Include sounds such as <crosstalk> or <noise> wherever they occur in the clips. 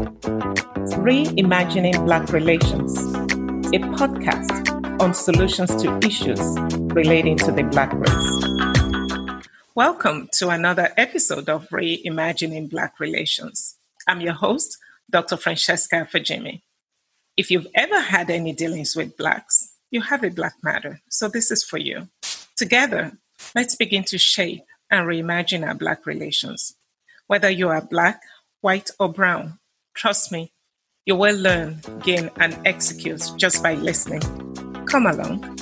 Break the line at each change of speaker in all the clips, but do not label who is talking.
Reimagining Black Relations, a podcast on solutions to issues relating to the Black race. Welcome to another episode of Reimagining Black Relations. I'm your host, Dr. Francesca Fajimi. If you've ever had any dealings with Blacks, you have a Black matter, so this is for you. Together, let's begin to shape and reimagine our Black relations. Whether you are Black, white, or brown, trust me, you will learn, gain, and execute just by listening. Come along.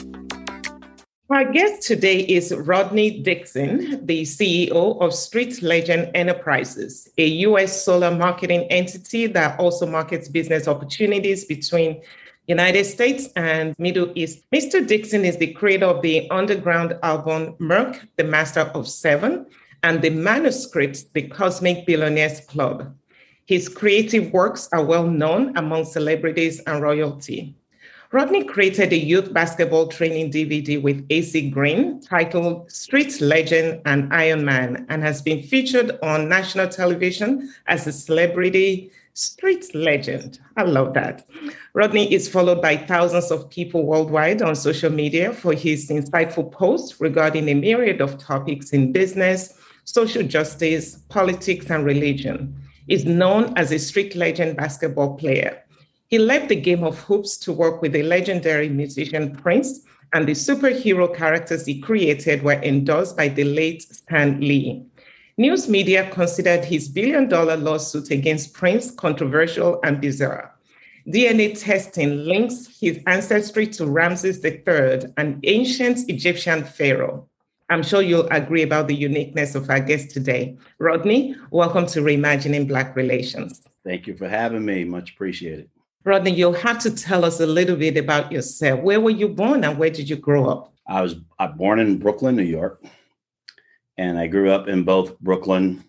Our guest today is Rodney Dixon, the CEO of Street Legend Enterprises, a US solar marketing entity that also markets business opportunities between United States and Middle East. Mr. Dixon is the creator of the underground album Merc, the Master of Seven, and the manuscript, The Cosmic Billionaires Club. His creative works are well known among celebrities and royalty. Rodney created a youth basketball training DVD with AC Green titled Street Legend and Iron Man and has been featured on national television as a celebrity street legend. I love that. Rodney is followed by thousands of people worldwide on social media for his insightful posts regarding a myriad of topics in business, social justice, politics, and religion. Is known as a street legend basketball player. He left the game of hoops to work with the legendary musician Prince, and the superhero characters he created were endorsed by the late Stan Lee. News media considered his billion dollar lawsuit against Prince controversial and bizarre. DNA testing links his ancestry to Ramses III, an ancient Egyptian pharaoh. I'm sure you'll agree about the uniqueness of our guest today. Rodney, welcome to Reimagining Black Relations.
Thank you for having me. Much appreciated.
Rodney, you'll have to tell us a little bit about yourself. Where were you born and where did you grow up?
I was born in Brooklyn, New York and I grew up in both Brooklyn,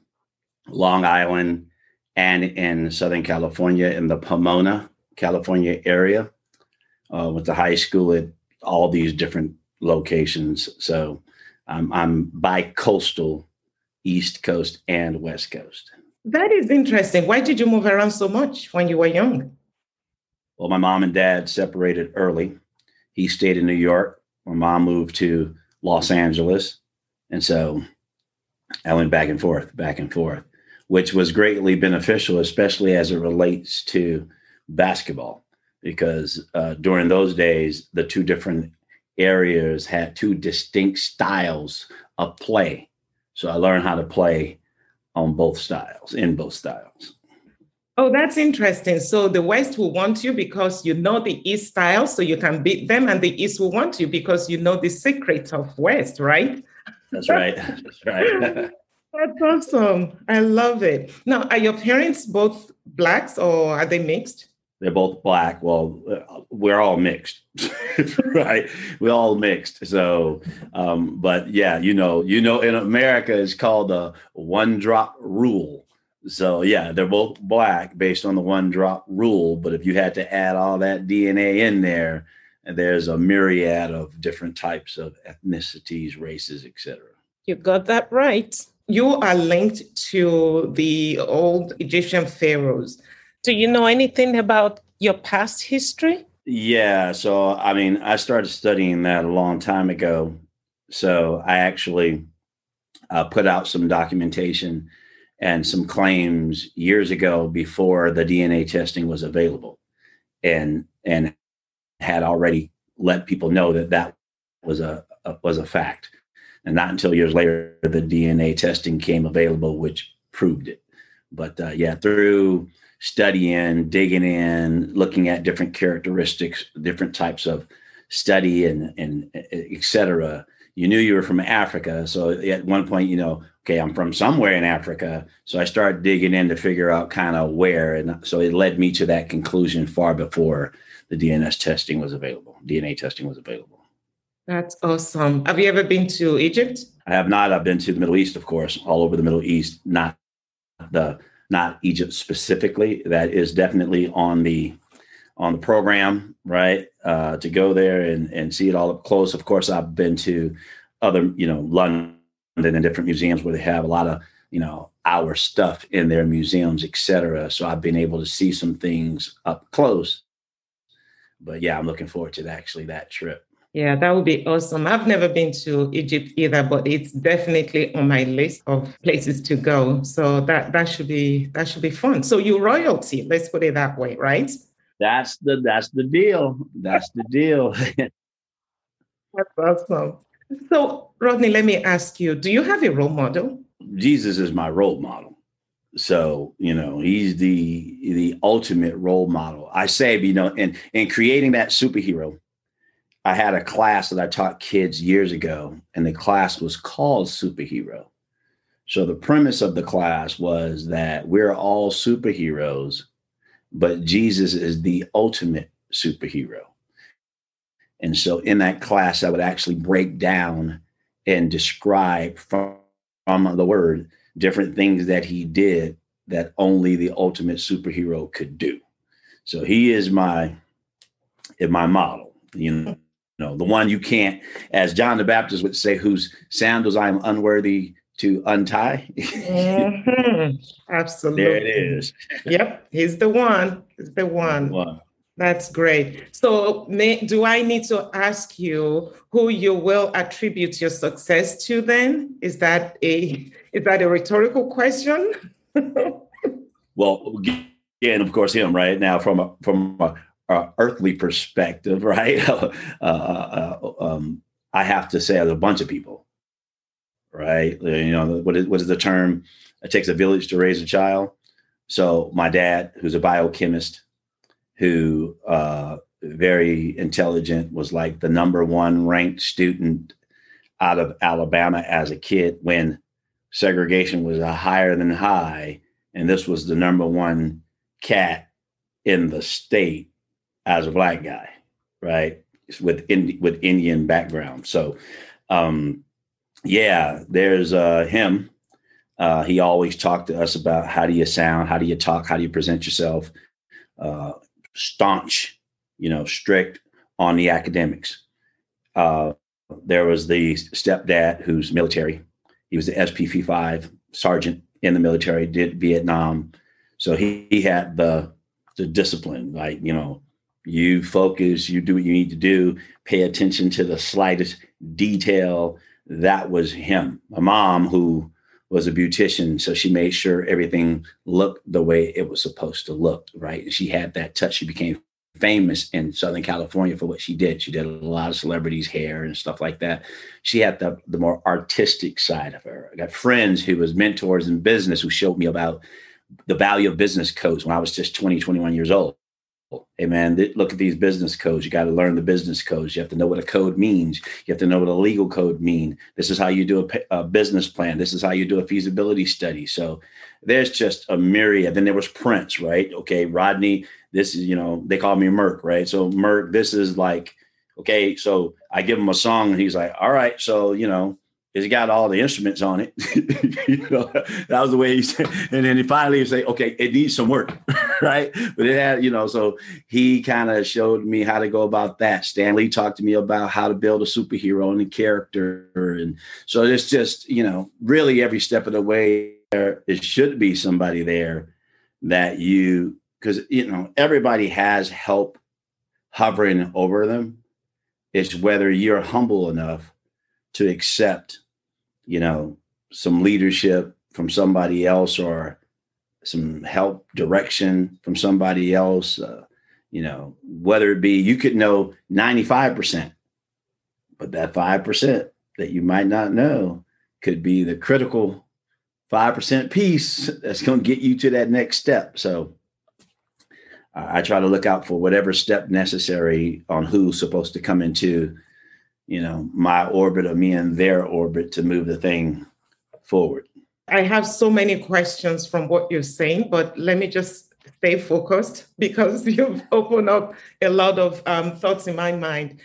Long Island, and in Southern California in the Pomona, California area. Uh, went to high school at all these different locations. So um, I'm bi-coastal, East Coast and West Coast.
That is interesting. Why did you move around so much when you were young?
Well, my mom and dad separated early. He stayed in New York. My mom moved to Los Angeles. And so I went back and forth, back and forth, which was greatly beneficial, especially as it relates to basketball, because uh, during those days, the two different areas had two distinct styles of play. So I learned how to play on both styles, in both styles.
Oh, that's interesting. So the West will want you because you know the East style, so you can beat them, and the East will want you because you know the secret of West, right?
That's right. <laughs> That's right. <laughs>
That's awesome. I love it. Now, are your parents both blacks or are they mixed?
They're both black. Well, uh, we're all mixed, <laughs> right? We're all mixed. So, um, but yeah, you know, you know, in America, it's called the one drop rule. So yeah, they're both black based on the one drop rule. But if you had to add all that DNA in there, there's a myriad of different types of ethnicities, races, etc.
You got that right. You are linked to the old Egyptian pharaohs. Do you know anything about your past history?
Yeah, so I mean, I started studying that a long time ago. So I actually uh, put out some documentation and some claims years ago before the DNA testing was available, and and had already let people know that that was a, a, was a fact, and not until years later the DNA testing came available, which proved it. But uh, yeah, through studying, digging in, looking at different characteristics, different types of study, and and etc. You knew you were from Africa, so at one point, you know, okay, I'm from somewhere in Africa. So I started digging in to figure out kind of where, and so it led me to that conclusion far before the DNS testing was available. DNA testing was available.
That's awesome. Have you ever been to Egypt?
I have not. I've been to the Middle East, of course, all over the Middle East. Not the not Egypt specifically. That is definitely on the on the program, right? Uh, to go there and and see it all up close. Of course, I've been to other, you know, London and different museums where they have a lot of you know, our stuff in their museums, etc. So I've been able to see some things up close. But yeah, I'm looking forward to actually that trip.
Yeah, that would be awesome. I've never been to Egypt either, but it's definitely on my list of places to go. So that that should be that should be fun. So you royalty, let's put it that way, right?
That's the that's the deal. That's the deal. <laughs>
that's awesome. So Rodney, let me ask you, do you have a role model?
Jesus is my role model. So, you know, he's the the ultimate role model. I say, you know, in in creating that superhero, I had a class that I taught kids years ago, and the class was called Superhero. So the premise of the class was that we're all superheroes, but Jesus is the ultimate superhero. And so in that class, I would actually break down and describe from, from the word different things that he did that only the ultimate superhero could do. So he is my my model. You know, know, the one you can't, as John the Baptist would say, whose sandals I am unworthy to untie.
mm-hmm. Absolutely.
There it is.
yep, he's the one. He's the one. one. That's great. So, may, do I need to ask you who you will attribute your success to? Then is that a is that a rhetorical question? <laughs>
well, again, of course, him right now from a from a uh, earthly perspective, <laughs> right? Uh, uh, uh, um, I have to say, as a bunch of people, right? You know, what is, what is the term? It takes a village to raise a child. So my dad, who's a biochemist, who uh, very intelligent, was like the number one ranked student out of Alabama as a kid when segregation was a higher than high, and this was the number one cat in the state as a black guy, right? With with Indian background. So, um, yeah, there's uh, him. Uh, he always talked to us about how do you sound, how do you talk, how do you present yourself. Uh, staunch, you know, strict on the academics. Uh, there was the stepdad who's military. He was the SPF five sergeant in the military, did Vietnam. So he, he had the the discipline, like you know, you focus, you do what you need to do, pay attention to the slightest detail. That was him. My mom, who was a beautician, so she made sure everything looked the way it was supposed to look, right? And she had that touch. She became famous in Southern California for what she did. She did a lot of celebrities' hair and stuff like that. She had the, the more artistic side of her. I got friends who was mentors in business who showed me about the value of business codes when I was just 20, 21 years old hey man look at these business codes. You got to learn the business codes. You have to know what a code means. You have to know what a legal code mean. This is how you do a, business plan. This is how you do a feasibility study. So there's just a myriad. Then there was prince right? Okay rodney this is you know they call me merk right? So merk this is like okay so i give him a song and he's like all right so you know it's got all the instruments on it. <laughs> you know, that was the way he said. And then he finally say, okay, it needs some work, <laughs> right? But it had, you know, so he kind of showed me how to go about that. Stan Lee talked to me about how to build a superhero and a character. And so it's just, you know, really every step of the way there, it should be somebody there that you, because, you know, everybody has help hovering over them. It's whether you're humble enough to accept, you know, some leadership from somebody else or some help direction from somebody else. Uh, you know, whether it be you could know 95%, but that 5% that you might not know could be the critical 5% piece that's going to get you to that next step. So I try to look out for whatever step necessary on who's supposed to come into you know, my orbit or me and their orbit to move the thing forward.
I have so many questions from what you're saying, but let me just stay focused <laughs> because you've opened up a lot of um, thoughts in my mind.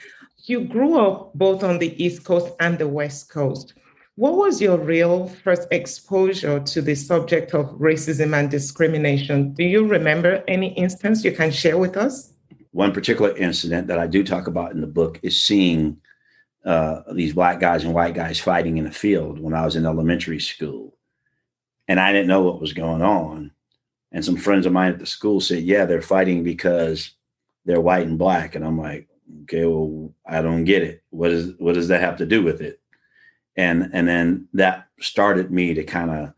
You grew up both on the East Coast and the West Coast. What was your real first exposure to the subject of racism and discrimination? Do you remember any instance you can share with us?
One particular incident that I do talk about in the book is seeing uh, these black guys and white guys fighting in the field when I was in elementary school. and I didn't know what was going on. And some friends of mine at the school said, "Yeah, they're fighting because they're white and black." And I'm like, "Okay, well, I don't get it. What is what does that have to do with it?" And and then that started me to kind of,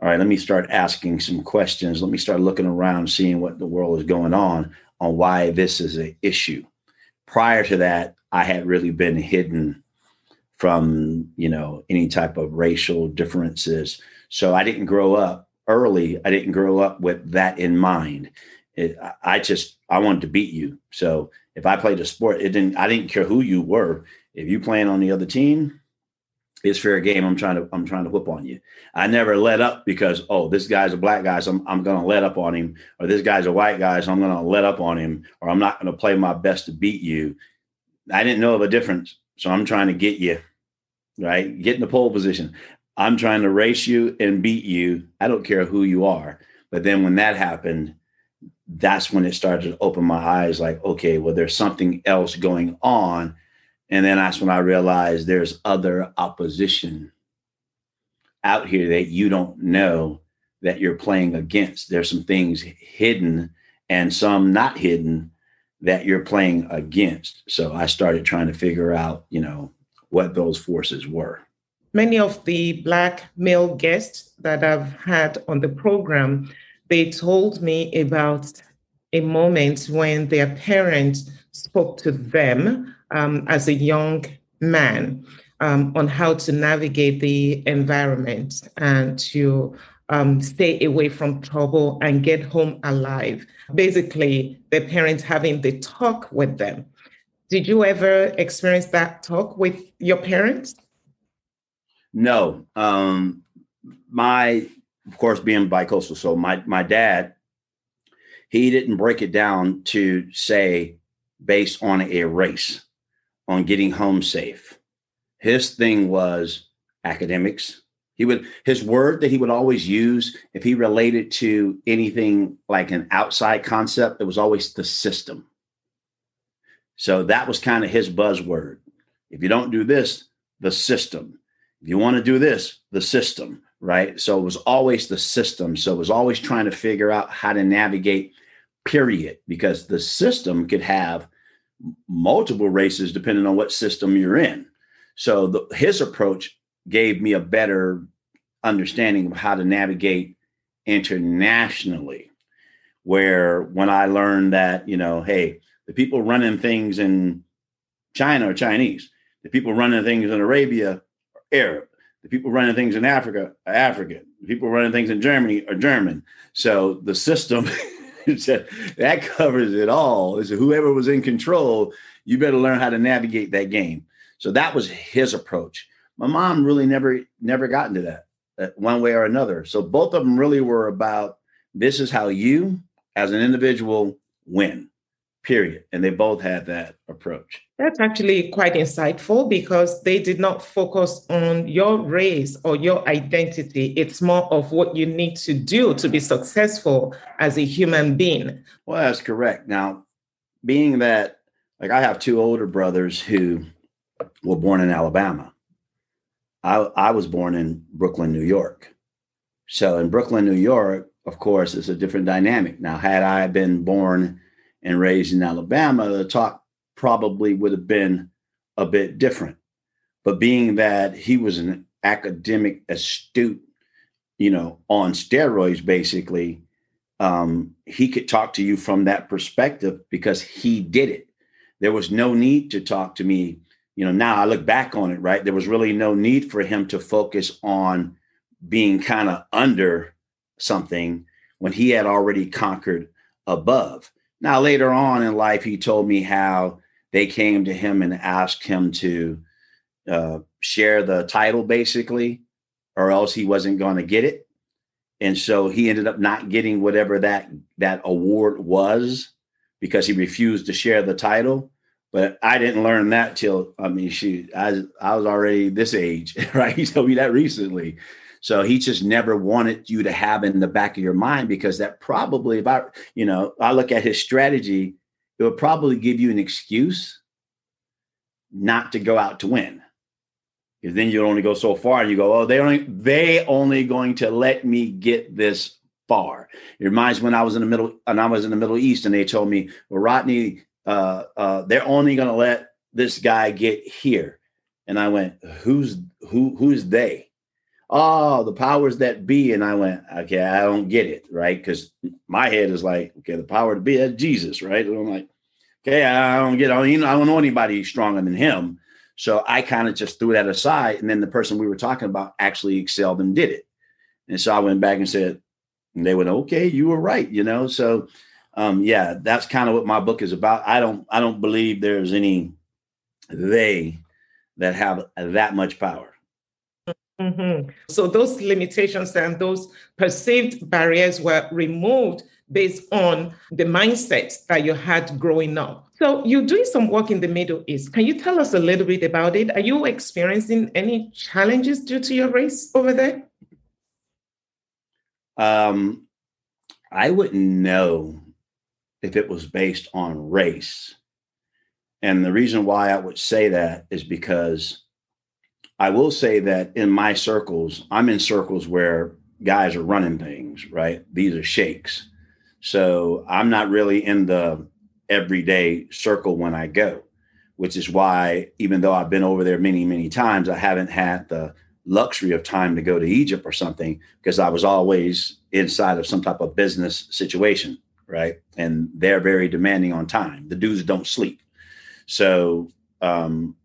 all right, let me start asking some questions. Let me start looking around, seeing what the world is going on, on why this is an issue. Prior to that, I had really been hidden from you know any type of racial differences. So i didn't grow up early. I didn't grow up with that in mind. It, i just i wanted to beat you. So if i played a sport it didn't i didn't care who you were. If you playing on the other team it's fair game. I'm trying to i'm trying to whip on you. I never let up because oh this guy's a black guy so i'm, I'm to let up on him. Or this guy's a white guy so i'm to let up on him. Or i'm not to play my best to beat you i didn't know of a difference so i'm trying to get you right? Get in the pole position. I'm trying to race you and beat you. I don't care who you are. But then when that happened, that's when it started to open my eyes like, okay, well, there's something else going on. And then that's when I realized there's other opposition out here that you don't know that you're playing against. There's some things hidden and some not hidden that you're playing against. So I started trying to figure out, you know, what those forces were.
Many of the Black male guests that I've had on the program, they told me about a moment when their parents spoke to them um, as a young man um, on how to navigate the environment and to um, stay away from trouble and get home alive. Basically, their parents having the talk with them did you ever experience that talk with your parents?
No. Um, my, of course, being bicoastal, so my my dad, he didn't break it down to say based on a race, on getting home safe. His thing was academics. He would his word that he would always use if he related to anything like an outside concept, it was always the system so that was kind of his buzzword. If you don't do this, the system. If you want to do this, the system, right? So it was always the system. So it was always trying to figure out how to navigate, period, because the system could have multiple races depending on what system you're in. So the, his approach gave me a better understanding of how to navigate internationally. Where when I learned that, you know, hey, the people running things in China are Chinese. The people running things in Arabia are Arab. The people running things in Africa are African. The people running things in Germany are German. So the system <laughs> that covers it all. Is whoever was in control, you better learn how to navigate that game. So that was his approach. My mom really never never got into that uh, one way or another. So both of them really were about this is how you as an individual win period. And they both had that approach.
That's actually quite insightful because they did not focus on your race or your identity. It's more of what you need to do to be successful as a human being.
Well, that's correct. Now, being that, like, I have two older brothers who were born in Alabama. I, I was born in Brooklyn, New York. So in Brooklyn, New York, of course, it's a different dynamic. Now, had I been born and raised in Alabama, the talk probably would have been a bit different. But being that he was an academic astute, you know, on steroids, basically, um, he could talk to you from that perspective because he did it. There was no need to talk to me. You know, now I look back on it, right? There was really no need for him to focus on being kind of under something when he had already conquered above. Now, later on in life, he told me how they came to him and asked him to uh, share the title, basically, or else he wasn't going to get it. And so he ended up not getting whatever that that award was because he refused to share the title. But I didn't learn that till I mean, she I I was already this age, <laughs> right? He told me that recently. So he just never wanted you to have in the back of your mind because that probably if I, you know, I look at his strategy, it would probably give you an excuse not to go out to win. because then you only go so far and you go, oh, they only they only going to let me get this far. It reminds me when I was in the middle and I was in the Middle East and they told me, well, Rodney, uh, uh, they're only going to let this guy get here. And I went, who's who who's they? Oh, the powers that be. And I went, okay, I don't get it, right? Because my head is like, okay, the power to be Jesus, right? And I'm like, okay, I don't get, I don't, I don't know anybody stronger than him. So I kind of just threw that aside. And then the person we were talking about actually excelled and did it. And so I went back and said, and they went, okay, you were right, you know? So um, yeah, that's kind of what my book is about. I don't, I don't believe there's any they that have that much power.
Mm-hmm. So those limitations and those perceived barriers were removed based on the mindset that you had growing up. So you're doing some work in the Middle East. Can you tell us a little bit about it? Are you experiencing any challenges due to your race over there?
Um, I wouldn't know if it was based on race. And the reason why I would say that is because I will say that in my circles, I'm in circles where guys are running things, right? These are sheikhs. So I'm not really in the everyday circle when I go, which is why, even though I've been over there many, many times, I haven't had the luxury of time to go to Egypt or something because I was always inside of some type of business situation, right? And they're very demanding on time. The dudes don't sleep. So, um,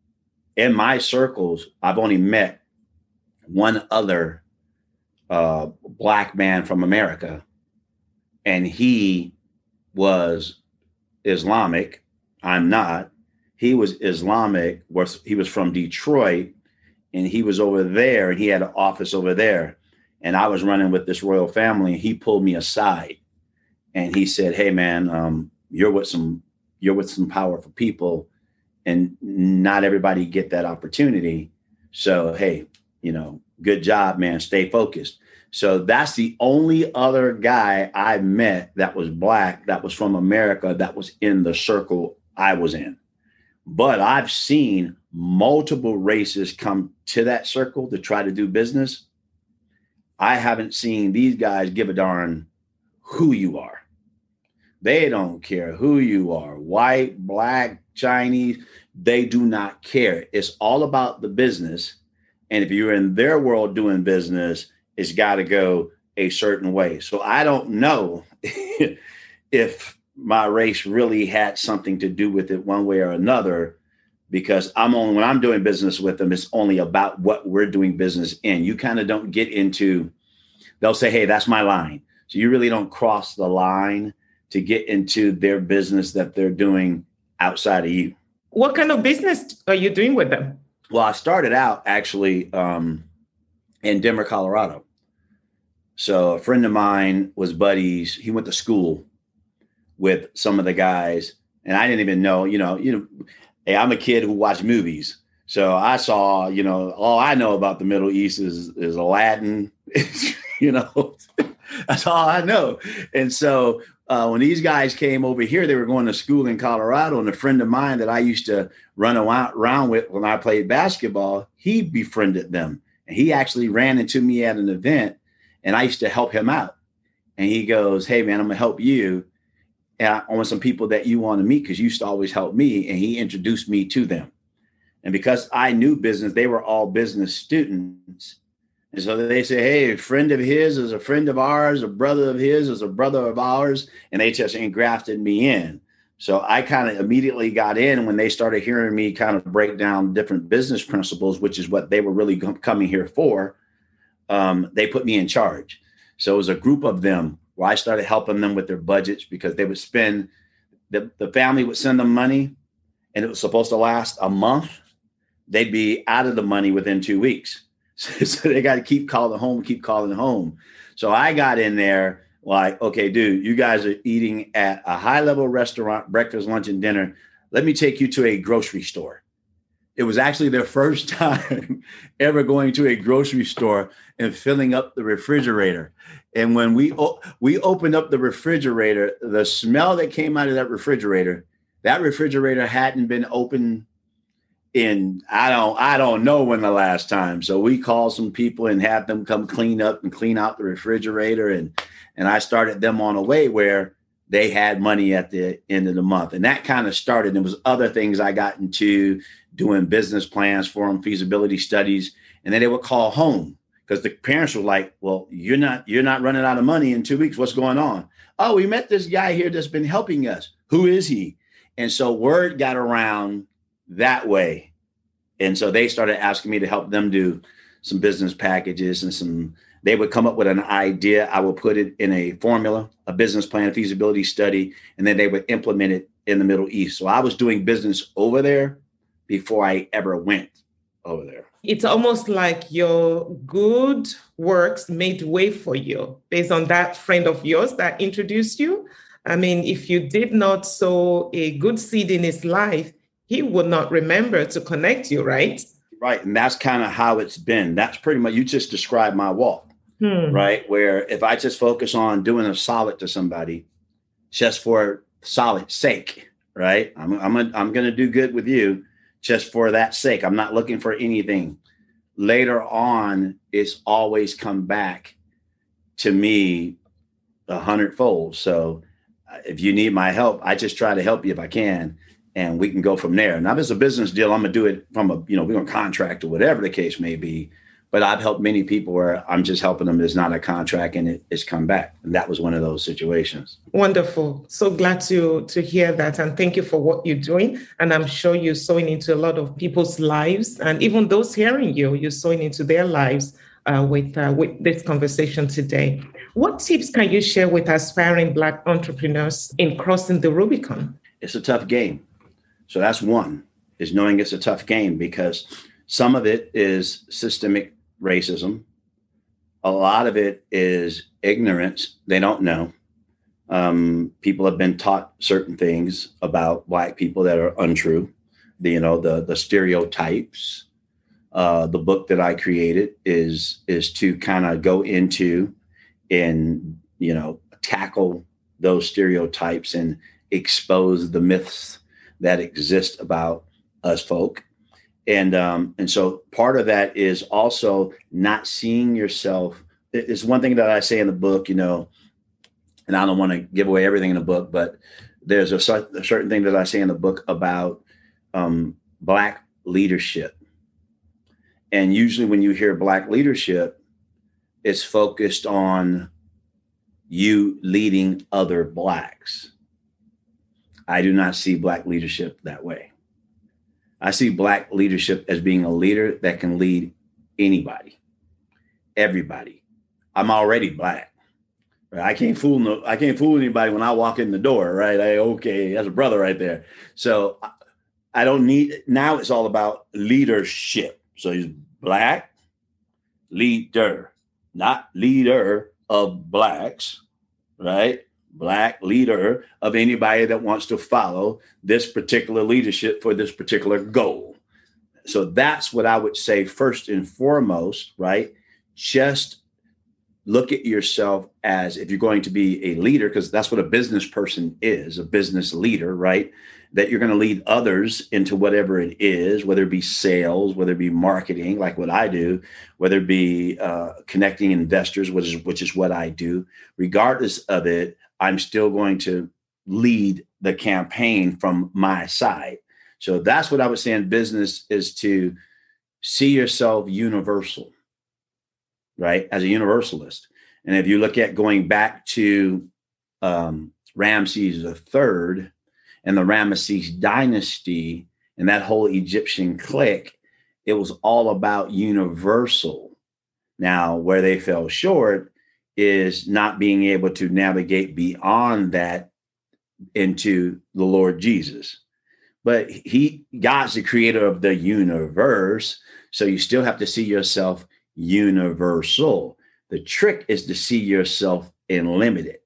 in my circles, I've only met one other uh, black man from America, and he was Islamic. I'm not. He was Islamic. Was he was from Detroit, and he was over there, and he had an office over there. And I was running with this royal family, and he pulled me aside, and he said, "Hey, man, um, you're with some you're with some powerful people, and not everybody get that opportunity. So, hey, you know, good job, man. Stay focused." So that's the only other guy I met that was black, that was from America, that was in the circle I was in. But I've seen multiple races come to that circle to try to do business. I haven't seen these guys give a darn who you are. They don't care who you are white, black, Chinese. They do not care. It's all about the business. And if you're in their world doing business, it's got to go a certain way. So I don't know <laughs> if my race really had something to do with it one way or another because I'm only when I'm doing business with them, it's only about what we're doing business in. You kind of don't get into, they'll say, Hey, that's my line. So you really don't cross the line to get into their business that they're doing outside of you.
What kind of business are you doing with them?
Well, I started out actually um, in Denver, Colorado. So a friend of mine was buddies. He went to school with some of the guys, and I didn't even know. You know, you know, hey, I'm a kid who watched movies, so I saw. You know, all I know about the Middle East is is Aladdin. <laughs> you know, <laughs> that's all I know. And so uh, when these guys came over here, they were going to school in Colorado, and a friend of mine that I used to run around with when I played basketball, he befriended them, and he actually ran into me at an event and I used to help him out. And he goes, Hey, man, I'm to help you. And I want some people that you want to meet because you used to always help me. And he introduced me to them. And because I knew business, they were all business students. And so they say, Hey, a friend of his is a friend of ours, a brother of his is a brother of ours. And they just engrafted me in. So I kind of immediately got in when they started hearing me kind of break down different business principles, which is what they were really coming here for um, they put me in charge. So it was a group of them where I started helping them with their budgets because they would spend the, the family would send them money and it was supposed to last a month. They'd be out of the money within two weeks. <laughs> So, so they got to keep calling home, keep calling home. So I got in there like, okay, dude, you guys are eating at a high level restaurant, breakfast, lunch, and dinner. Let me take you to a grocery store. It was actually their <laughs> first time ever going to a grocery store and filling up the refrigerator. And when we we opened up the refrigerator, the smell that came out of that refrigerator, that refrigerator hadn't been open in I don't I don't know when the last time. So we called some people and had them come clean up and clean out the refrigerator and and I started them on a way where they had money at the end of the month. And that kind of started. And there was other things I got into doing business plans for them, feasibility studies, and then they would call home because the parents were like, "Well, you're not you're not running out of money in two weeks. What's going on?" Oh, we met this guy here that's been helping us. Who is he? And so word got around that way, and so they started asking me to help them do some business packages and some. They would come up with an idea. I would put it in a formula, a business plan, a feasibility study, and then they would implement it in the Middle East. So I was doing business over there before I ever went over there.
It's almost like your good works made way for you based on that friend of yours that introduced you. I mean, if you did not sow a good seed in his life, he would not remember to connect you, right?
Right. And that's kind of how it's been. That's pretty much, you just described my walk, hmm. right? Where if I just focus on doing a solid to somebody just for solid sake, right? I'm, I'm, a, I'm going to do good with you just for that sake. I'm not looking for anything. Later on, it's always come back to me a hundredfold. So uh, if you need my help, I just try to help you if I can, and we can go from there. Now, if it's a business deal, I'm gonna do it from a you know we're gonna contract or whatever the case may be but I've helped many people where I'm just helping them. It's not a contract and it, it's come back. And that was one of those situations.
Wonderful. So glad to to hear that. And thank you for what you're doing. And I'm sure you're sowing into a lot of people's lives. And even those hearing you, you're sowing into their lives uh, with, uh, with this conversation today. What tips can you share with aspiring Black entrepreneurs in crossing the Rubicon?
It's a tough game. So that's one, is knowing it's a tough game because some of it is systemic racism. A lot of it is ignorance. They don't know. Um, people have been taught certain things about black people that are untrue. The, you know, the the stereotypes. Uh, the book that I created is is to kind of go into and you know tackle those stereotypes and expose the myths that exist about us folk. And um, and so part of that is also not seeing yourself it's one thing that i say in the book you know and i don't want to give away everything in the book but there's a, a certain thing that i say in the book about um, black leadership. And usually when you hear black leadership it's focused on you leading other blacks i do not see black leadership that way I see black leadership as being a leader that can lead anybody, everybody. I'm already black. Right? I can't fool no, I can't fool anybody when I walk in the door, right? I okay, that's a brother right there. So I don't need now it's all about leadership. So he's black leader, not leader of blacks, right? Black leader of anybody that wants to follow this particular leadership for this particular goal. So that's what I would say first and foremost, right? Just look at yourself as if you're going to be a leader, because that's what a business person is a business leader, right? That you're going to lead others into whatever it is, whether it be sales, whether it be marketing, like what I do, whether it be uh, connecting investors, which is which is what I do. Regardless of it, I'm still going to lead the campaign from my side. So that's what I was saying. Business is to see yourself universal, right? As a universalist. And if you look at going back to um, Ramses III and the Ramesses dynasty and that whole Egyptian clique, it was all about universal. Now, where they fell short is not being able to navigate beyond that into the Lord Jesus. But he God's the creator of the universe, so you still have to see yourself universal. The trick is to see yourself in limited.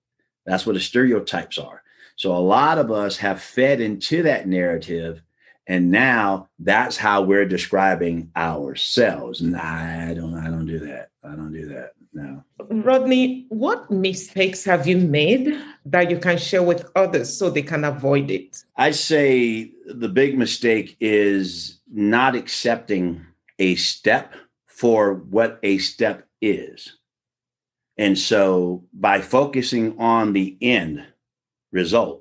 That's what the stereotypes are. So a lot of us have fed into that narrative and now that's how we're describing ourselves. And I don't I don't do that. I don't do that. No.
Rodney, what mistakes have you made that you can share with others so they can avoid it?
I say the big mistake is not accepting a step for what a step is. And so by focusing on the end result,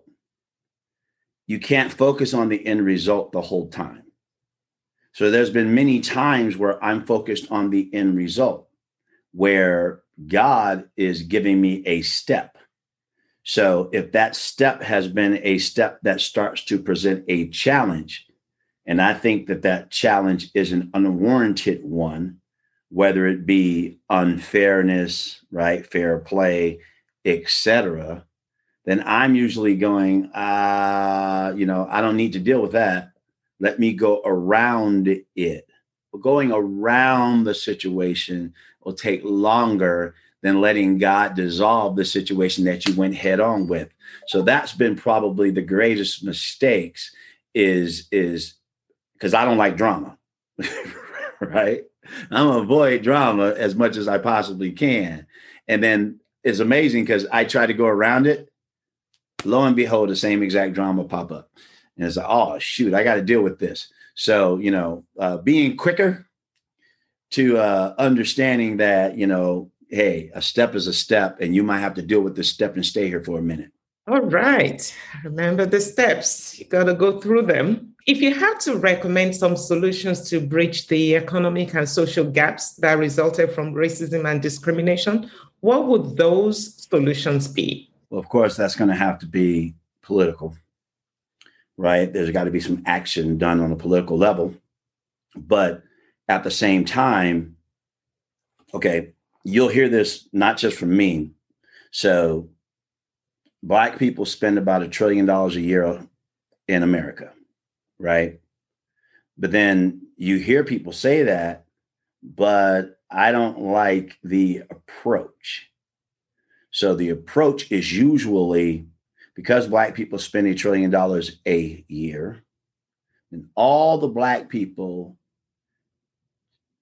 you can't focus on the end result the whole time. So there's been many times where I'm focused on the end result, where God is giving me a step. So if that step has been a step that starts to present a challenge, and I think that that challenge is an unwarranted one, whether it be unfairness, right, fair play, etc., then I'm usually going, uh, you know, I don't need to deal with that. Let me go around it. But going around the situation will take longer than letting God dissolve the situation that you went head on with. So that's been probably the greatest mistakes is is because I don't like drama. <laughs> right? I'm gonna avoid drama as much as I possibly can. And then it's amazing because I try to go around it. Lo and behold, the same exact drama pop up. And it's like, oh shoot, I got to deal with this. So, you know, uh, being quicker to uh, understanding that, you know, hey, a step is a step, and you might have to deal with this step and stay here for a minute.
All right. Remember the steps. You got to go through them. If you had to recommend some solutions to bridge the economic and social gaps that resulted from racism and discrimination, what would those solutions be?
Well, of course, that's going to have to be political, right? There's got to be some action done on a political level. But at the same time, okay, you'll hear this not just from me. So, black people spend about a trillion dollars a year in America, right? But then you hear people say that, but I don't like the approach. So, the approach is usually because black people spend a trillion dollars a year, and all the black people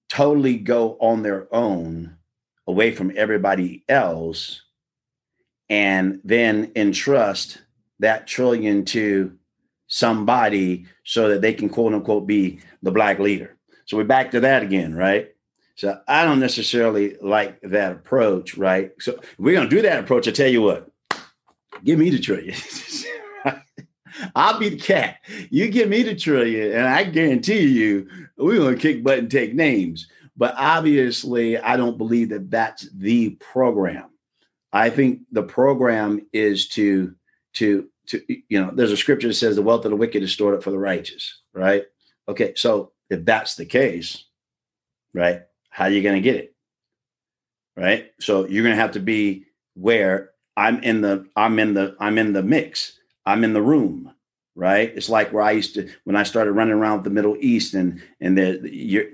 totally go on their own away from everybody else and then entrust that trillion to somebody so that they can quote unquote be the black leader. So we're back to that again, right? So I don't necessarily like that approach, right? So we're gonna do that approach. I tell you what, give me the trillion. <laughs> I'll be the cat. You give me the trillion, and I guarantee you, we're gonna kick butt and take names. But obviously, I don't believe that that's the program. I think the program is to to to you know. There's a scripture that says the wealth of the wicked is stored up for the righteous, right? Okay, so if that's the case, right, how are you going to get it? Right, so you're going to have to be where I'm in the I'm in the I'm in the mix. I'm in the room right? It's like where I used to when I started running around the Middle East, and and there,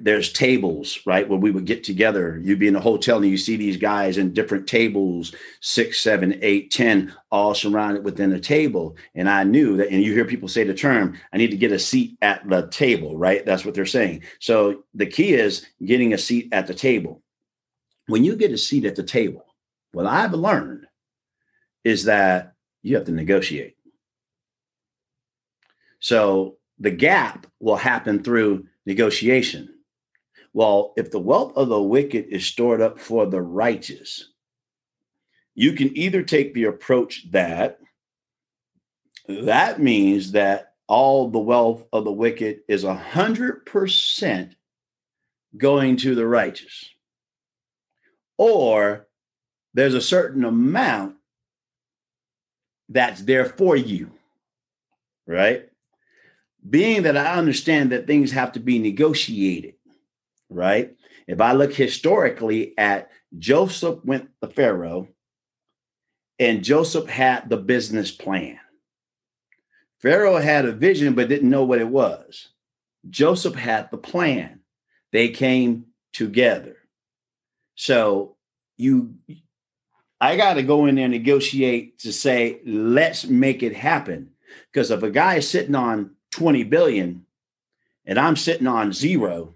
there's tables, right, where we would get together. You'd be in a hotel and you see these guys in different tables, six, seven, eight, ten, all surrounded within a table. And I knew that, and you hear people say the term, "I need to get a seat at the table," right? That's what they're saying. So the key is getting a seat at the table. When you get a seat at the table, what I've learned is that you have to negotiate so the gap will happen through negotiation. Well, if the wealth of the wicked is stored up for the righteous, you can either take the approach that that means that all the wealth of the wicked is a hundred percent going to the righteous, or there's a certain amount that's there for you, right? Being that I understand that things have to be negotiated, right? If I look historically at Joseph went to Pharaoh and Joseph had the business plan. Pharaoh had a vision but didn't know what it was. Joseph had the plan. They came together. So you I got to go in there and negotiate to say, let's make it happen. Because if a guy is sitting on 20 billion and I'm sitting on zero,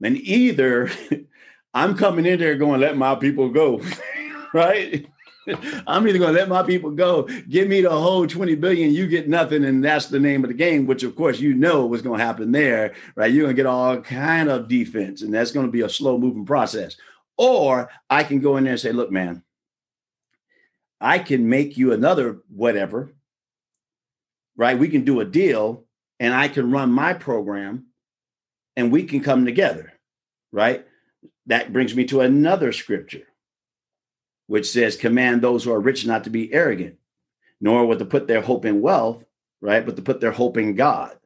then either <laughs> I'm coming in there going, let my people go, <laughs> right? <laughs> I'm either going to let my people go, give me the whole 20 billion, you get nothing, and that's the name of the game, which of course you know what's going to happen there, right? You're going to get all kind of defense, and that's going to be a slow moving process. Or I can go in there and say, look, man, I can make you another whatever, right? We can do a deal and I can run my program and we can come together, right? That brings me to another scripture which says, Command those who are rich not to be arrogant, nor would to put their hope in wealth, right? But to put their hope in God.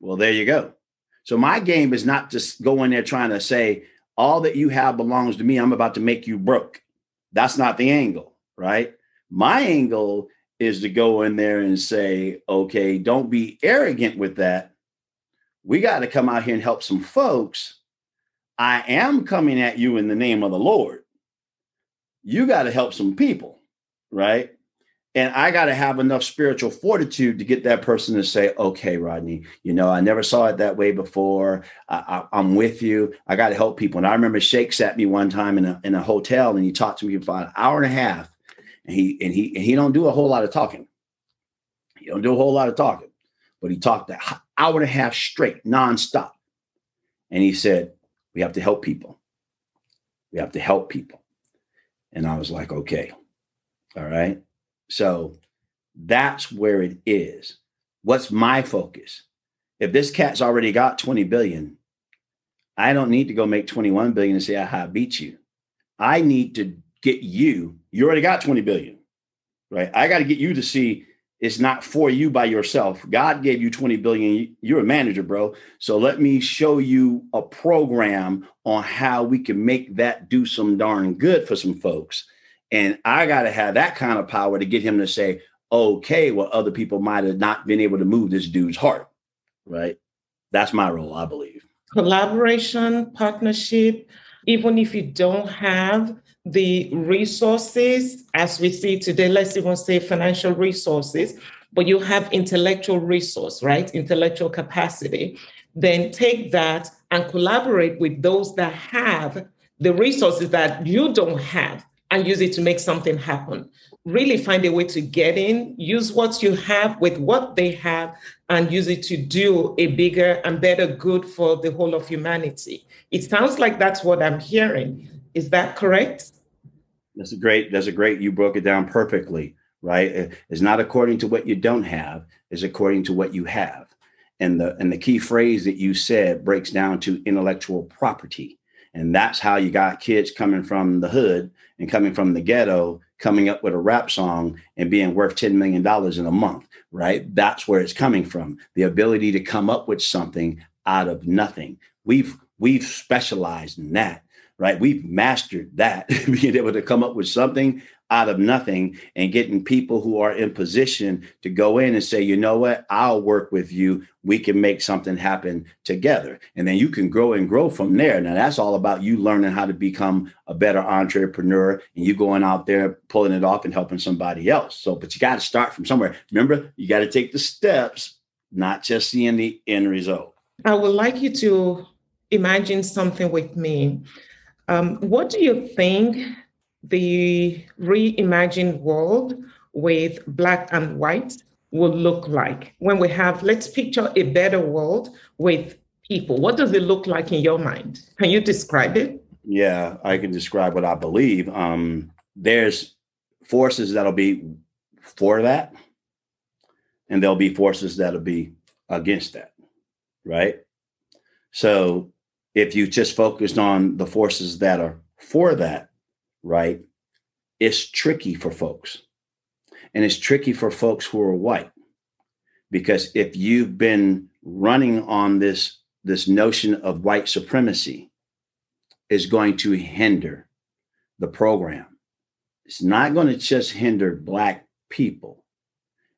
Well, there you go. So my game is not just go in there trying to say, all that you have belongs to me. I'm about to make you broke. That's not the angle, right? My angle is to go in there and say, okay, don't be arrogant with that. We got to come out here and help some folks. I am coming at you in the name of the Lord you got to help some people, right? And I got to have enough spiritual fortitude to get that person to say, okay, Rodney, you know, I never saw it that way before. I, am with you. I got to help people. And I remember Sheikh sat me one time in a, in a hotel and he talked to me for an hour and a half. And he, and he, and he don't do a whole lot of talking. He don't do a whole lot of talking, but he talked an hour and a half straight, nonstop. And he said, we have to help people. We have to help people. And I was like, okay, all right. So that's where it is. What's my focus? If this cat's already got 20 billion, I don't need to go make 21 billion and say, I beat you. I need to get you, you already got 20 billion, right? I got to get you to see it's not for you by yourself. God gave you 20 billion. You're a manager, bro. So let me show you a program on how we can make that do some darn good for some folks. And I got to have that kind of power to get him to say, okay, well, other people might have not been able to move this dude's heart. Right. That's my role, I believe.
Collaboration, partnership, even if you don't have the resources as we see today, let's even say financial resources, but you have intellectual resource, right? Intellectual capacity, then take that and collaborate with those that have the resources that you don't have and use it to make something happen. Really find a way to get in, use what you have with what they have, and use it to do a bigger and better good for the whole of humanity. It sounds like that's what I'm hearing. Is that correct?
That's a great. That's a great. You broke it down perfectly. Right. It's not according to what you don't have. It's according to what you have. And the and the key phrase that you said breaks down to intellectual property. And that's how you got kids coming from the hood and coming from the ghetto, coming up with a rap song and being worth $10 million in a month, right? That's where it's coming from. The ability to come up with something out of nothing. We've we've specialized in that right? We've mastered that, <laughs> being able to come up with something out of nothing and getting people who are in position to go in and say, you know what, I'll work with you. We can make something happen together. And then you can grow and grow from there. Now, that's all about you learning how to become a better entrepreneur and you going out there pulling it off and helping somebody else. So, but you got to start from somewhere. Remember, you got to take the steps, not just seeing the end result.
I would like you to imagine something with me. Um, what do you think the reimagined world with black and white will look like when we have, let's picture a better world with people? What does it look like in your mind? Can you describe it?
Yeah, I can describe what I believe. Um, there's forces that'll be for that, and there'll be forces that'll be against that, right? So if you just focused on the forces that are for that, right, it's tricky for folks. And it's tricky for folks who are white. Because if you've been running on this, this notion of white supremacy, is going to hinder the program. It's not going to just hinder Black people,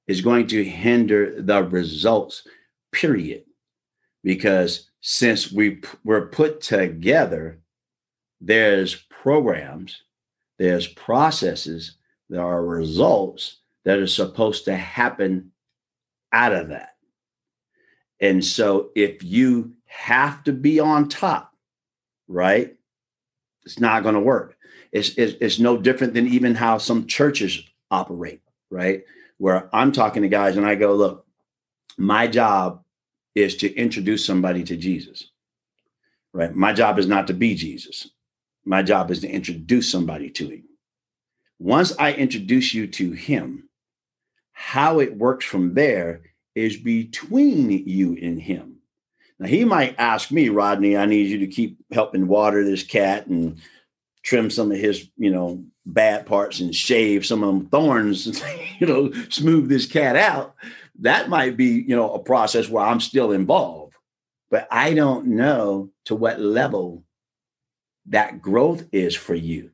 it's going to hinder the results, period. Because since we were put together, there's programs, there's processes, there are results that are supposed to happen out of that. And so if you have to be on top, right? It's not going to work. It's, it's, it's no different than even how some churches operate, right? Where I'm talking to guys and I go, look, my job is to introduce somebody to Jesus, right? My job is not to be Jesus. My job is to introduce somebody to him. Once I introduce you to him, how it works from there is between you and him. Now he might ask me, Rodney, I need you to keep helping water this cat and trim some of his, you know, bad parts and shave some of them thorns and, <laughs> you know, smooth this cat out. That might be, you know, a process where I'm still involved. But I don't know to what level that growth is for you.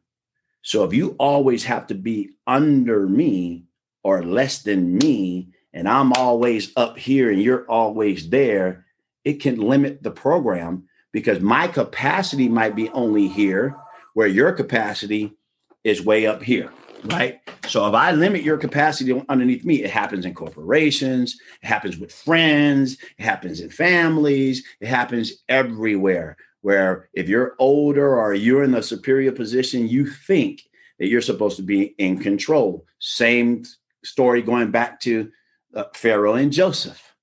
So if you always have to be under me or less than me, and I'm always up here and you're always there, it can limit the program because my capacity might be only here where your capacity is way up here, right? So if I limit your capacity underneath me, it happens in corporations, it happens with friends, it happens in families, it happens everywhere. Where if you're older or you're in the superior position, you think that you're supposed to be in control. Same story going back to uh, Pharaoh and Joseph.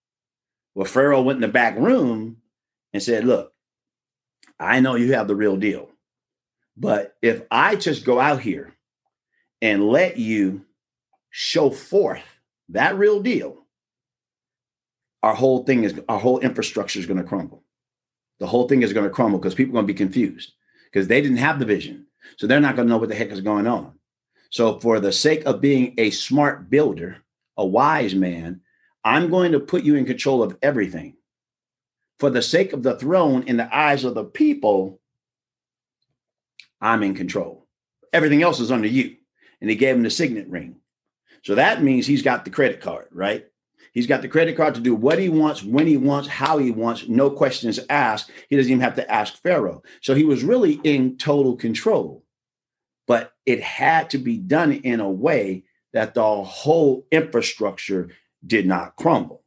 Well, Pharaoh went in the back room and said, Look, I know you have the real deal. But if I just go out here and let you show forth that real deal, our whole thing is our whole infrastructure is going to crumble. The whole thing is going to crumble because people are going to be confused because they didn't have the vision. So they're not going to know what the heck is going on. So, for the sake of being a smart builder, a wise man, I'm going to put you in control of everything. For the sake of the throne in the eyes of the people, I'm in control. Everything else is under you. And he gave him the signet ring. So that means he's got the credit card, right? He's got the credit card to do what he wants, when he wants, how he wants, no questions asked. He doesn't even have to ask Pharaoh. So he was really in total control. But it had to be done in a way that the whole infrastructure did not crumble.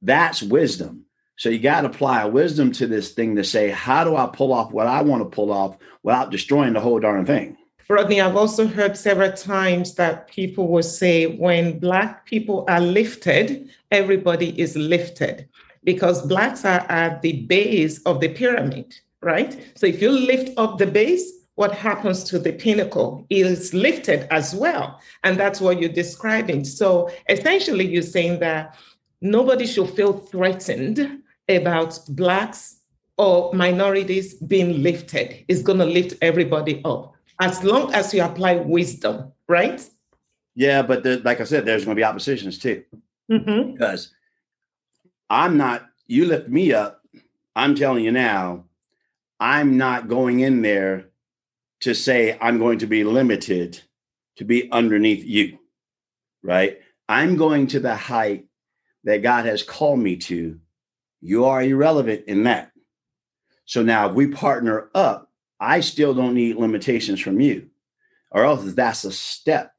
That's wisdom. So you got to apply wisdom to this thing to say, how do I pull off what I want to pull off without destroying the whole darn thing?
Rodney, I've also heard several times that people will say when Black people are lifted, everybody is lifted because Blacks are at the base of the pyramid, right? So if you lift up the base, what happens to the pinnacle is lifted as well. And that's what you're describing. So essentially, you're saying that nobody should feel threatened about Blacks or minorities being lifted. It's going to lift everybody up as long as you apply wisdom, right?
Yeah, but the, like I said, there's going to be oppositions too.
Mm-hmm.
Because I'm not, you lift me up. I'm telling you now, I'm not going in there to say I'm going to be limited to be underneath you, right? I'm going to the height that God has called me to you are irrelevant in that. So now if we partner up, I still don't need limitations from you, or else that's a step.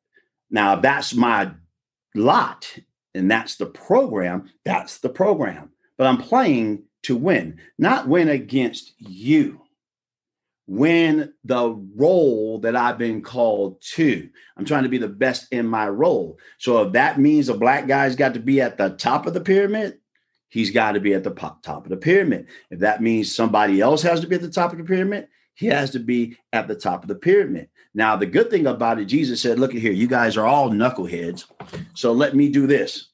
Now, that's my lot and that's the program, that's the program. But I'm playing to win, not win against you. Win the role that I've been called to. I'm trying to be the best in my role. So if that means a black guy's got to be at the top of the pyramid, he's got to be at the top of the pyramid. If that means somebody else has to be at the top of the pyramid, he has to be at the top of the pyramid. Now, the good thing about it, Jesus said, Look at here, you guys are all knuckleheads. So let me do this.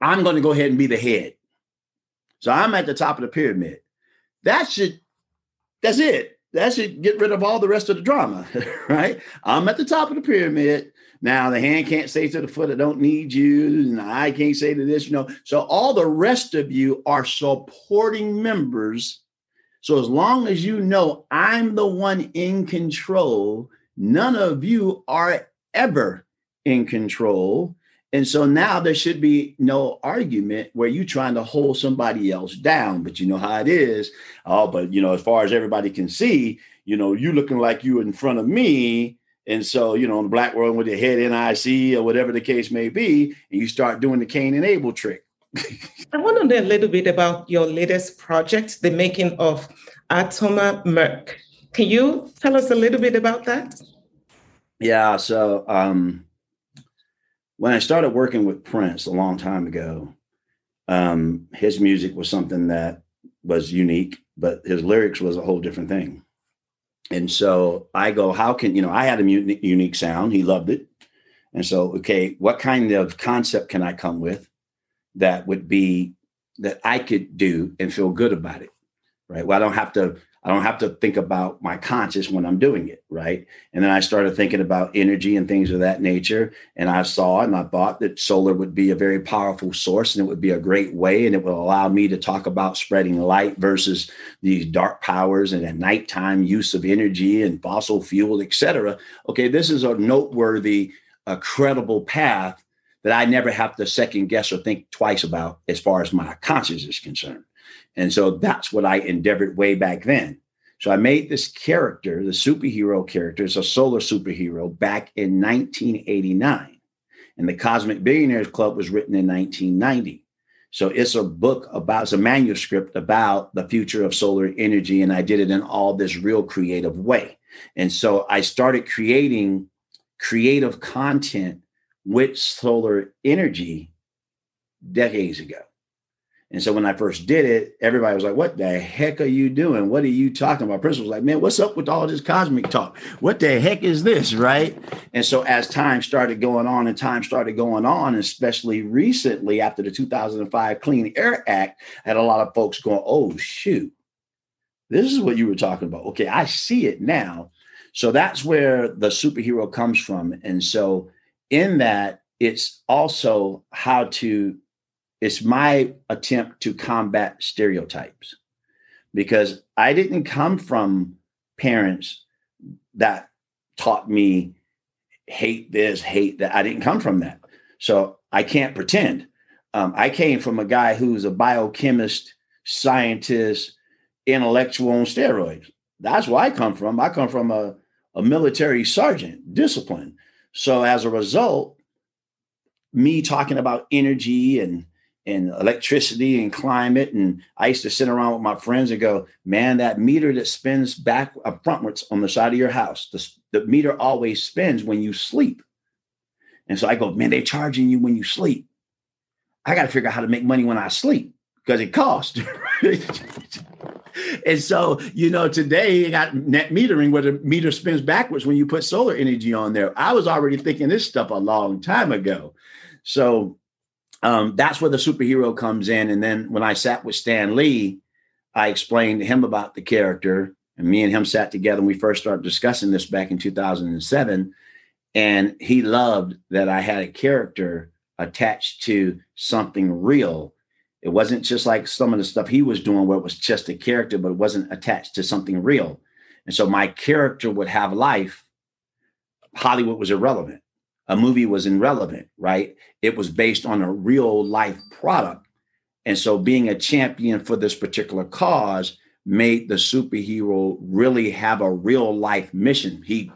I'm going to go ahead and be the head. So I'm at the top of the pyramid. That should, that's it. That should get rid of all the rest of the drama, <laughs> right? I'm at the top of the pyramid. Now the hand can't say to the foot, I don't need you, and eye can't say to this, you know. So all the rest of you are supporting members. So as long as you know I'm the one in control, none of you are ever in control. And so now there should be no argument where you're trying to hold somebody else down. But you know how it is. Oh, but you know, as far as everybody can see, you know, you looking like you in front of me and so, you know, in the black world with your head NIC or whatever the case may be, and you start doing the Cain and Abel trick.
I want to know a little bit about your latest project, the making of Atoma Merc. Can you tell us a little bit about that?
Yeah. So um, when I started working with Prince a long time ago, um, his music was something that was unique, but his lyrics was a whole different thing. And so I go, how can, you know, I had a unique sound. He loved it. And so, okay, what kind of concept can I come with that would be that I could do and feel good about it? Right. Well, I don't have to I don't have to think about my conscience when I'm doing it, right? And then I started thinking about energy and things of that nature. And I saw and I thought that solar would be a very powerful source and it would be a great way and it would allow me to talk about spreading light versus these dark powers and at nighttime use of energy and fossil fuel, et cetera. Okay, this is a noteworthy, a credible path that I never have to second guess or think twice about as far as my conscience is concerned. And so that's what I endeavored way back then. So I made this character, the superhero character, it's a solar superhero back in 1989. And the Cosmic Billionaires Club was written in 1990. So it's a book about, it's a manuscript about the future of solar energy. And I did it in all this real creative way. And so I started creating creative content with solar energy decades ago. And so when I first did it, everybody was like, What the heck are you doing? What are you talking about? Principal was like, Man, what's up with all this cosmic talk? What the heck is this? Right. And so as time started going on and time started going on, especially recently after the 2005 Clean Air Act, I had a lot of folks going, Oh, shoot, this is what you were talking about. Okay, I see it now. So that's where the superhero comes from. And so in that, it's also how to it's my attempt to combat stereotypes because I didn't come from parents that taught me hate this, hate that. I didn't come from that. So I can't pretend. Um, I came from a guy who's a biochemist, scientist, intellectual on steroids. That's where I come from. I come from a, a military sergeant, discipline. So as a result, me talking about energy and and electricity and climate. And I used to sit around with my friends and go, man, that meter that spins back uh, frontwards on the side of your house, the, the meter always spins when you sleep. And so I go, man, they're charging you when you sleep. I got to figure out how to make money when I sleep because it costs. <laughs> and so, you know, today you got net metering where the meter spins backwards when you put solar energy on there. I was already thinking this stuff a long time ago. So um, that's where the superhero comes in. And then when I sat with Stan Lee, I explained to him about the character, and me and him sat together and we first started discussing this back in 2007. And he loved that I had a character attached to something real. It wasn't just like some of the stuff he was doing where it was just a character, but it wasn't attached to something real. And so my character would have life. Hollywood was irrelevant a movie was irrelevant, right? It was based on a real life product. And so being a champion for this particular cause made the superhero really have a real life mission. He,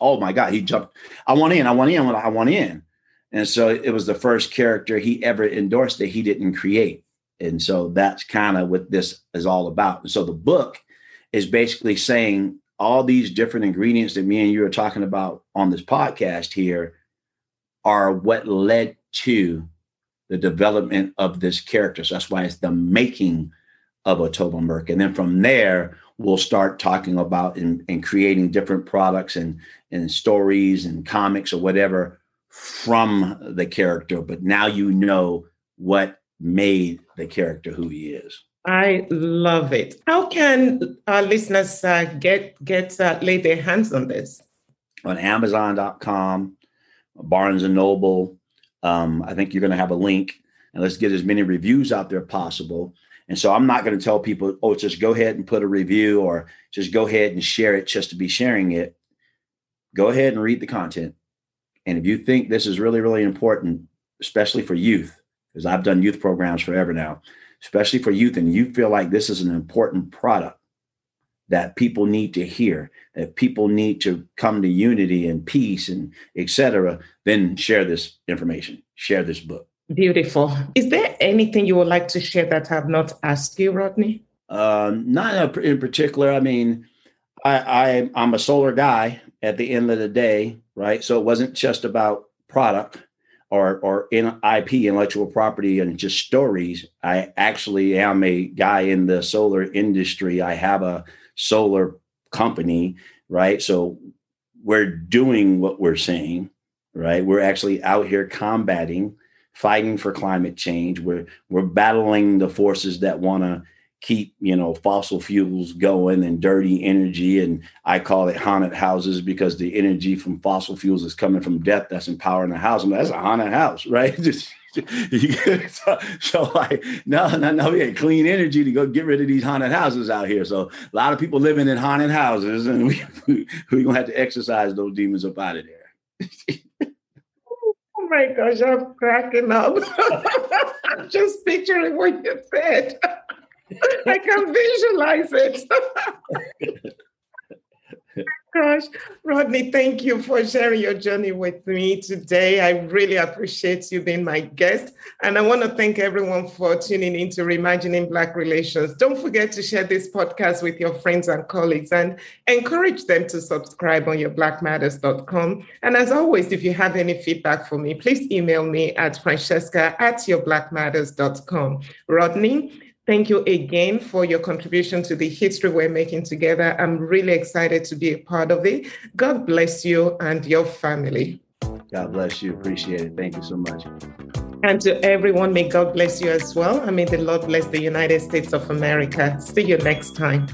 oh my God, he jumped. I want in, I want in, I want in. And so it was the first character he ever endorsed that he didn't create. And so that's kind of what this is all about. And so the book is basically saying all these different ingredients that me and you are talking about on this podcast here are what led to the development of this character. So that's why it's the making of Otobo Merk. And then from there, we'll start talking about and, and creating different products and, and stories and comics or whatever from the character. But now you know what made the character who he is.
I love it. How can our listeners uh, get get uh, lay their hands on this?
On Amazon.com, Barnes and Noble. Um, I think you're going to have a link, and let's get as many reviews out there possible. And so I'm not going to tell people, oh, just go ahead and put a review or just go ahead and share it just to be sharing it. Go ahead and read the content. And if you think this is really, really important, especially for youth, because I've done youth programs forever now, especially for youth, and you feel like this is an important product, that people need to hear, that people need to come to unity and peace and etc., then share this information, share this book.
Beautiful. Is there anything you would like to share that I have not asked you, Rodney?
Um, not in particular. I mean, I, I I'm a solar guy at the end of the day, right? So it wasn't just about product or or in IP, intellectual property, and just stories. I actually am a guy in the solar industry. I have a solar company, right? So we're doing what we're saying, right? We're actually out here combating, fighting for climate change. We're we're battling the forces that want to keep you know fossil fuels going and dirty energy and i call it haunted houses because the energy from fossil fuels is coming from death that's empowering the house. I mean, that's a haunted house right? <laughs> Just so, so like no no no we had clean energy to go get rid of these haunted houses out here. So a lot of people living in haunted houses and we <laughs> we, we gonna have to exercise those demons up out of there.
Oh my gosh i'm cracking up. <laughs> I'm just picturing what you said I can visualize it. <laughs> Gosh, Rodney, thank you for sharing your journey with me today. I really appreciate you being my guest. And I want to thank everyone for tuning in to Reimagining Black Relations. Don't forget to share this podcast with your friends and colleagues and encourage them to subscribe on yourblackmatters.com. And as always, if you have any feedback for me, please email me at francesca at yourblackmatters.com. Rodney, Thank you again for your contribution to the history we're making together. I'm really excited to be a part of it. God bless you and your family.
God bless you. Appreciate it. Thank you so much.
And to everyone, may God bless you as well. I may the Lord bless the United States of America. See you next time.